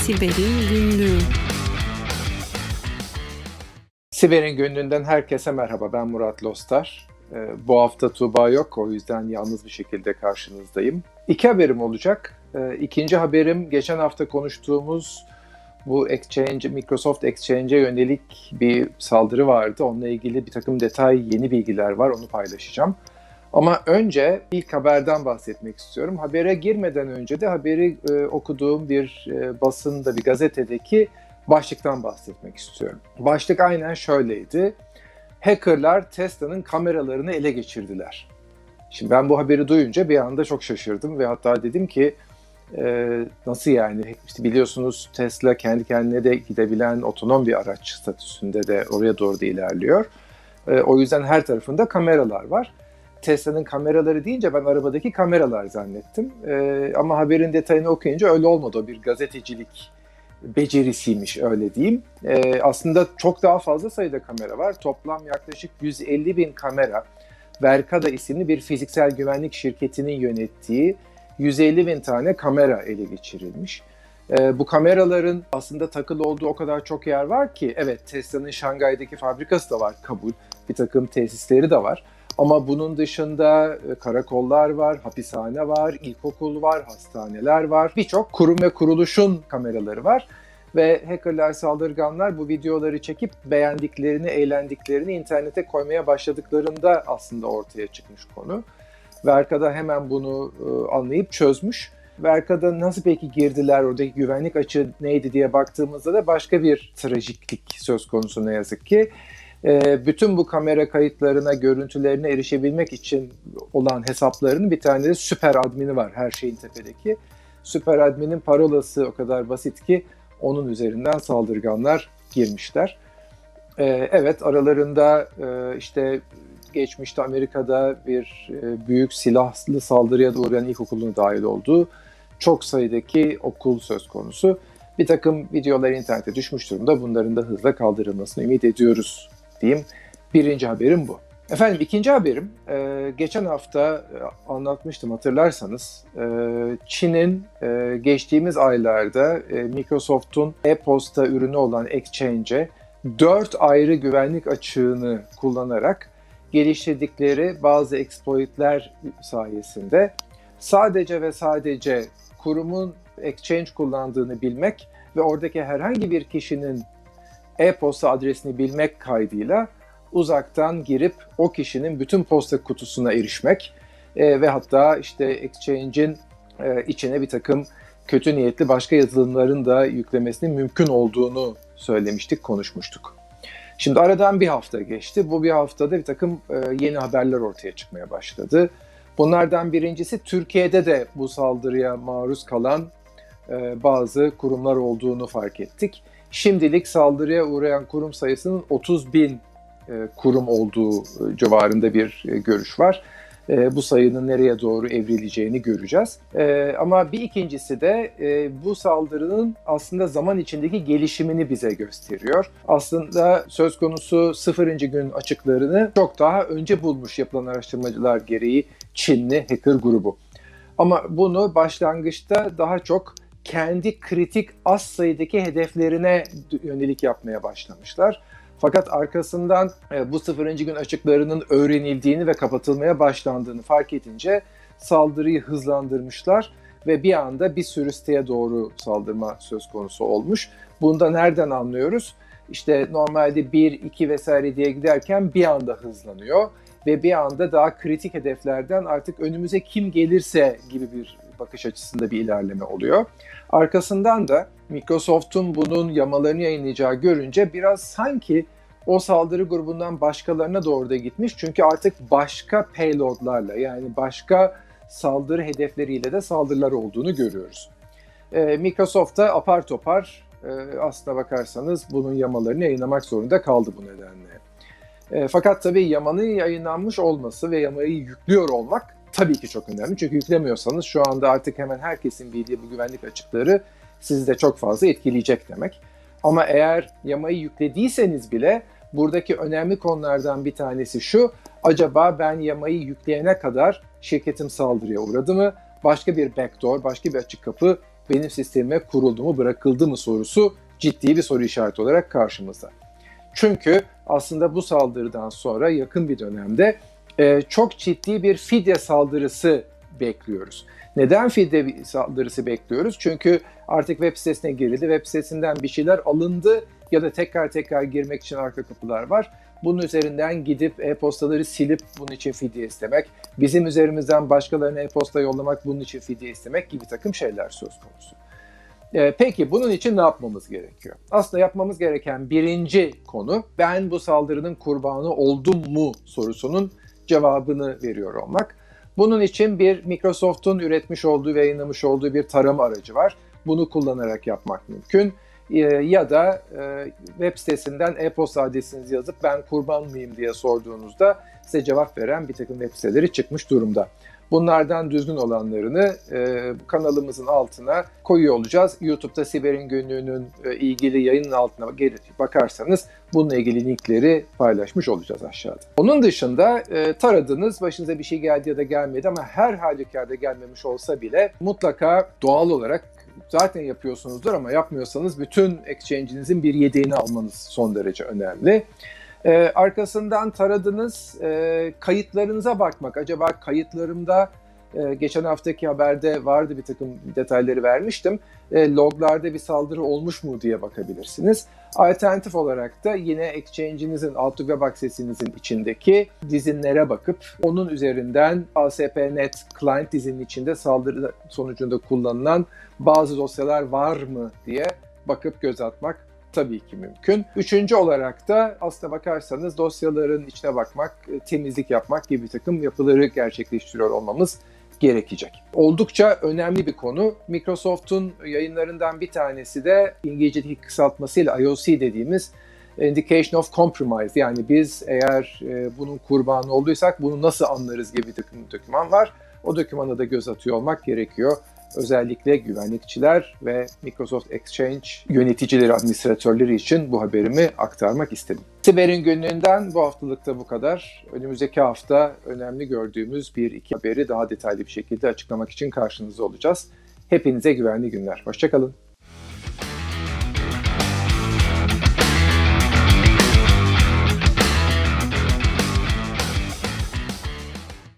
Siber'in Günlüğü Siber'in Günlüğü'nden herkese merhaba. Ben Murat Lostar. Ee, bu hafta Tuğba yok. O yüzden yalnız bir şekilde karşınızdayım. İki haberim olacak. Ee, ikinci haberim geçen hafta konuştuğumuz bu Exchange, Microsoft Exchange'e yönelik bir saldırı vardı. Onunla ilgili bir takım detay, yeni bilgiler var. Onu paylaşacağım. Ama önce ilk haberden bahsetmek istiyorum. Habere girmeden önce de haberi e, okuduğum bir e, basında, bir gazetedeki başlıktan bahsetmek istiyorum. Başlık aynen şöyleydi. Hackerlar Tesla'nın kameralarını ele geçirdiler. Şimdi ben bu haberi duyunca bir anda çok şaşırdım ve hatta dedim ki e, nasıl yani? İşte biliyorsunuz Tesla kendi kendine de gidebilen otonom bir araç statüsünde de oraya doğru da ilerliyor. E, o yüzden her tarafında kameralar var. Tesla'nın kameraları deyince ben arabadaki kameralar zannettim. E, ama haberin detayını okuyunca öyle olmadı. O bir gazetecilik becerisiymiş öyle diyeyim. E, aslında çok daha fazla sayıda kamera var. Toplam yaklaşık 150 bin kamera. Verkada isimli bir fiziksel güvenlik şirketinin yönettiği 150 bin tane kamera ele geçirilmiş. E, bu kameraların aslında takılı olduğu o kadar çok yer var ki evet Tesla'nın Şangay'daki fabrikası da var kabul. Bir takım tesisleri de var. Ama bunun dışında e, karakollar var, hapishane var, ilkokul var, hastaneler var. Birçok kurum ve kuruluşun kameraları var. Ve hackerlar, saldırganlar bu videoları çekip beğendiklerini, eğlendiklerini internete koymaya başladıklarında aslında ortaya çıkmış konu. Verkada hemen bunu e, anlayıp çözmüş. Verkada nasıl peki girdiler, oradaki güvenlik açığı neydi diye baktığımızda da başka bir trajiklik söz konusu ne yazık ki. E, bütün bu kamera kayıtlarına, görüntülerine erişebilmek için olan hesaplarının bir tane de süper admini var her şeyin tepedeki. Süper adminin parolası o kadar basit ki onun üzerinden saldırganlar girmişler. E, evet aralarında e, işte geçmişte Amerika'da bir e, büyük silahlı saldırıya uğrayan ilkokulun dahil olduğu çok sayıdaki okul söz konusu. Bir takım videolar internete düşmüş durumda. Bunların da hızla kaldırılmasını ümit ediyoruz diyeyim. Birinci haberim bu. Efendim ikinci haberim, e, geçen hafta e, anlatmıştım hatırlarsanız. E, Çin'in e, geçtiğimiz aylarda e, Microsoft'un e-posta ürünü olan Exchange'e dört ayrı güvenlik açığını kullanarak geliştirdikleri bazı exploitler sayesinde sadece ve sadece kurumun Exchange kullandığını bilmek ve oradaki herhangi bir kişinin e-posta adresini bilmek kaydıyla uzaktan girip o kişinin bütün posta kutusuna erişmek e, ve hatta işte Exchange'in e, içine bir takım kötü niyetli başka yazılımların da yüklemesinin mümkün olduğunu söylemiştik, konuşmuştuk. Şimdi aradan bir hafta geçti. Bu bir haftada bir takım e, yeni haberler ortaya çıkmaya başladı. Bunlardan birincisi Türkiye'de de bu saldırıya maruz kalan e, bazı kurumlar olduğunu fark ettik. Şimdilik saldırıya uğrayan kurum sayısının 30 bin e, kurum olduğu e, civarında bir e, görüş var. Bu sayının nereye doğru evrileceğini göreceğiz. Ama bir ikincisi de bu saldırının aslında zaman içindeki gelişimini bize gösteriyor. Aslında söz konusu sıfırıncı gün açıklarını çok daha önce bulmuş yapılan araştırmacılar gereği Çinli hacker grubu. Ama bunu başlangıçta daha çok kendi kritik az sayıdaki hedeflerine yönelik yapmaya başlamışlar. Fakat arkasından e, bu sıfırıncı gün açıklarının öğrenildiğini ve kapatılmaya başlandığını fark edince saldırıyı hızlandırmışlar ve bir anda bir sürü siteye doğru saldırma söz konusu olmuş. Bunda nereden anlıyoruz? İşte normalde 1, 2 vesaire diye giderken bir anda hızlanıyor ve bir anda daha kritik hedeflerden artık önümüze kim gelirse gibi bir bakış açısında bir ilerleme oluyor. Arkasından da Microsoft'un bunun yamalarını yayınlayacağı görünce biraz sanki o saldırı grubundan başkalarına doğru da gitmiş. Çünkü artık başka payloadlarla yani başka saldırı hedefleriyle de saldırılar olduğunu görüyoruz. Ee, Microsoft da apar topar e, aslına bakarsanız bunun yamalarını yayınlamak zorunda kaldı bu nedenle. E, fakat tabii yamanın yayınlanmış olması ve yamayı yüklüyor olmak tabii ki çok önemli. Çünkü yüklemiyorsanız şu anda artık hemen herkesin bildiği bu güvenlik açıkları sizi de çok fazla etkileyecek demek. Ama eğer yamayı yüklediyseniz bile buradaki önemli konulardan bir tanesi şu. Acaba ben yamayı yükleyene kadar şirketim saldırıya uğradı mı? Başka bir backdoor, başka bir açık kapı benim sistemime kuruldu mu, bırakıldı mı sorusu ciddi bir soru işareti olarak karşımızda. Çünkü aslında bu saldırıdan sonra yakın bir dönemde e, çok ciddi bir fidye saldırısı bekliyoruz. Neden fidye saldırısı bekliyoruz? Çünkü artık web sitesine girildi, web sitesinden bir şeyler alındı ya da tekrar tekrar girmek için arka kapılar var. Bunun üzerinden gidip e-postaları silip bunun için fidye istemek, bizim üzerimizden başkalarına e-posta yollamak, bunun için fidye istemek gibi takım şeyler söz konusu. Ee, peki bunun için ne yapmamız gerekiyor? Aslında yapmamız gereken birinci konu ben bu saldırının kurbanı oldum mu sorusunun cevabını veriyor olmak. Bunun için bir Microsoft'un üretmiş olduğu ve yayınlamış olduğu bir tarama aracı var. Bunu kullanarak yapmak mümkün. Ee, ya da e, web sitesinden e-posta adresinizi yazıp ben kurban mıyım diye sorduğunuzda size cevap veren bir takım web siteleri çıkmış durumda. Bunlardan düzgün olanlarını e, kanalımızın altına koyuyor olacağız. YouTube'da Siber'in günlüğünün e, ilgili yayının altına gelip bakarsanız bununla ilgili linkleri paylaşmış olacağız aşağıda. Onun dışında e, taradınız, başınıza bir şey geldi ya da gelmedi ama her halükarda gelmemiş olsa bile mutlaka doğal olarak zaten yapıyorsunuzdur ama yapmıyorsanız bütün exchange'inizin bir yedeğini almanız son derece önemli. Ee, arkasından taradınız, e, kayıtlarınıza bakmak. Acaba kayıtlarımda e, geçen haftaki haberde vardı bir takım detayları vermiştim. E, loglarda bir saldırı olmuş mu diye bakabilirsiniz. Alternatif olarak da yine exchange'inizin, Outlook Web Access'inizin içindeki dizinlere bakıp onun üzerinden ASP.NET Client dizinin içinde saldırı sonucunda kullanılan bazı dosyalar var mı diye bakıp göz atmak tabii ki mümkün. Üçüncü olarak da aslına bakarsanız dosyaların içine bakmak, e, temizlik yapmak gibi takım yapıları gerçekleştiriyor olmamız gerekecek. Oldukça önemli bir konu. Microsoft'un yayınlarından bir tanesi de İngilizce'deki kısaltmasıyla IOC dediğimiz Indication of Compromise. Yani biz eğer e, bunun kurbanı olduysak bunu nasıl anlarız gibi bir doküman var. O dokümana da göz atıyor olmak gerekiyor özellikle güvenlikçiler ve Microsoft Exchange yöneticileri, administratörleri için bu haberimi aktarmak istedim. Siber'in günlüğünden bu haftalıkta bu kadar. Önümüzdeki hafta önemli gördüğümüz bir iki haberi daha detaylı bir şekilde açıklamak için karşınızda olacağız. Hepinize güvenli günler. Hoşçakalın.